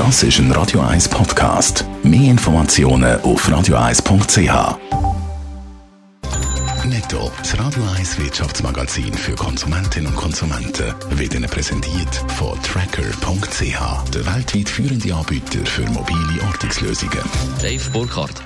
Das ist ein Radio 1 Podcast. Mehr Informationen auf radio1.ch. Netto, das Radio 1 Wirtschaftsmagazin für Konsumentinnen und Konsumenten, wird Ihnen präsentiert von Tracker.ch, der weltweit führende Anbieter für mobile Ortungslösungen. Dave Burkhardt.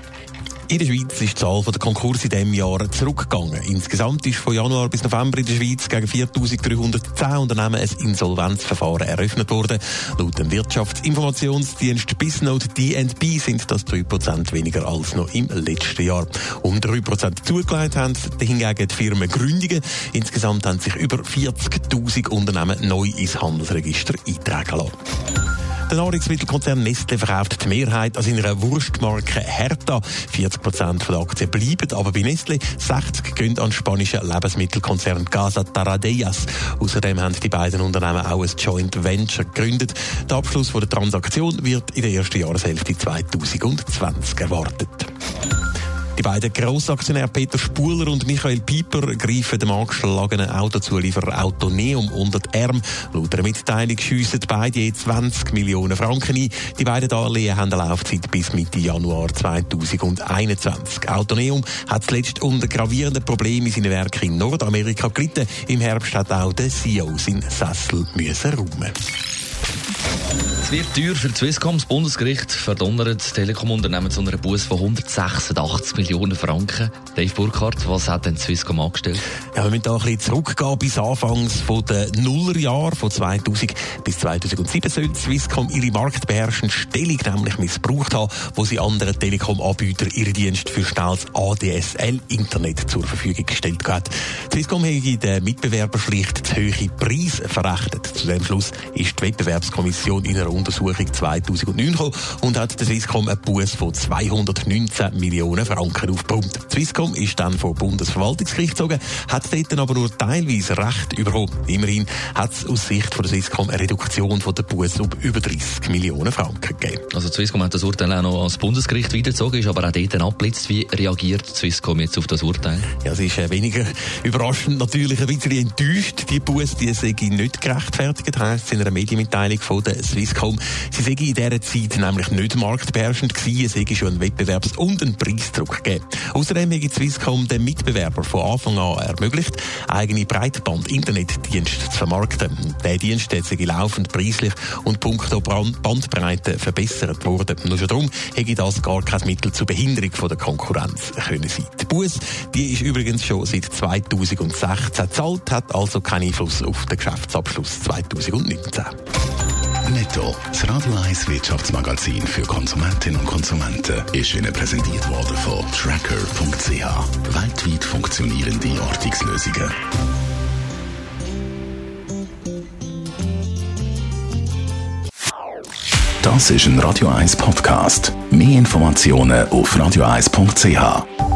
In der Schweiz ist die Zahl der Konkurse in diesem Jahr zurückgegangen. Insgesamt ist von Januar bis November in der Schweiz gegen 4.310 Unternehmen ein Insolvenzverfahren eröffnet worden. Laut dem Wirtschaftsinformationsdienst Bisnote DNB sind das 3% weniger als noch im letzten Jahr. Um 3% zugelegt haben hingegen die Firmen Gründungen. Insgesamt haben sich über 40.000 Unternehmen neu ins Handelsregister eintragen lassen. Der Nahrungsmittelkonzern Nestle verkauft die Mehrheit an seiner Wurstmarke Herta. 40 Prozent der Aktien bleiben aber bei Nestle. 60 gehen an den spanischen Lebensmittelkonzern Casa Taradellas. Außerdem haben die beiden Unternehmen auch ein Joint Venture gegründet. Der Abschluss der Transaktion wird in der ersten Jahreshälfte 2020 erwartet. Die beiden Grossaktionäre Peter Spuler und Michael Pieper greifen dem angeschlagenen Autozulieferer Autoneum unter die Arme. Laut einer Mitteilung schiessen beide je 20 Millionen Franken ein. Die beiden Darlehen haben eine Laufzeit bis Mitte Januar 2021. Autoneum hat zuletzt unter gravierenden Problemen in seinen Werken in Nordamerika gelitten. Im Herbst hat auch der CEO seinen Sessel müssen räumen. Es wird teuer für Swisscom. Das Bundesgericht verdonnert Telekom-Unternehmen zu einer Buß von 186 Millionen Franken. Dave Burkhardt, was hat denn Swisscom angestellt? Ja, wir müssen da ein bisschen zurückgehen bis Anfangs von den Nullerjahren, von 2000 bis 2007 soll Swisscom ihre marktbeherrschende Stellung nämlich missbraucht haben, wo sie anderen Telekom-Anbietern ihre Dienste für schnelles ADSL-Internet zur Verfügung gestellt hat. Swisscom hat den Mitbewerber schlicht zu hohe Preise verrechnet. Zu dem Schluss ist die Wettbewerbskommission in einer Untersuchung 2009 gekommen und hat der Swisscom einen Buß von 219 Millionen Franken aufgepumpt. Swisscom ist dann vor Bundesverwaltungsgericht gezogen, hat dort aber nur teilweise Recht überhaupt. Immerhin hat es aus Sicht von der Swisscom eine Reduktion von der Buß um über 30 Millionen Franken gegeben. Also Swisscom hat das Urteil auch noch ans Bundesgericht weitergezogen, ist aber auch dort abblitzt. Wie reagiert Swisscom jetzt auf das Urteil? Ja, es ist äh, weniger überraschend, natürlich ein bisschen enttäuscht. Die Buß, die sei nicht gerechtfertigt, heisst es in einer Medienmitteilung von der Swisscom. Sie sei in dieser Zeit nämlich nicht marktbeherrschend gewesen, es sei schon einen Wettbewerbs- und einen Preisdruck gegeben. Außerdem hat Swisscom den Mitbewerber von Anfang an ermöglicht, eigene Breitband-Internetdienste zu vermarkten. Der Dienst sich laufend preislich und punkto Bandbreite verbessert worden. Nur schon darum hätte das gar kein Mittel zur Behinderung der Konkurrenz können sein. Buß, die ist übrigens schon seit 2016 zahlt, hat also keinen Einfluss auf den Geschäftsabschluss 2019. Netto, das Radio 1 Wirtschaftsmagazin für Konsumentinnen und Konsumenten, ist Ihnen präsentiert worden von Tracker.ch. Weltweit funktionierende Ortungslösungen. Das ist ein Radio 1 Podcast. Mehr Informationen auf radio1.ch.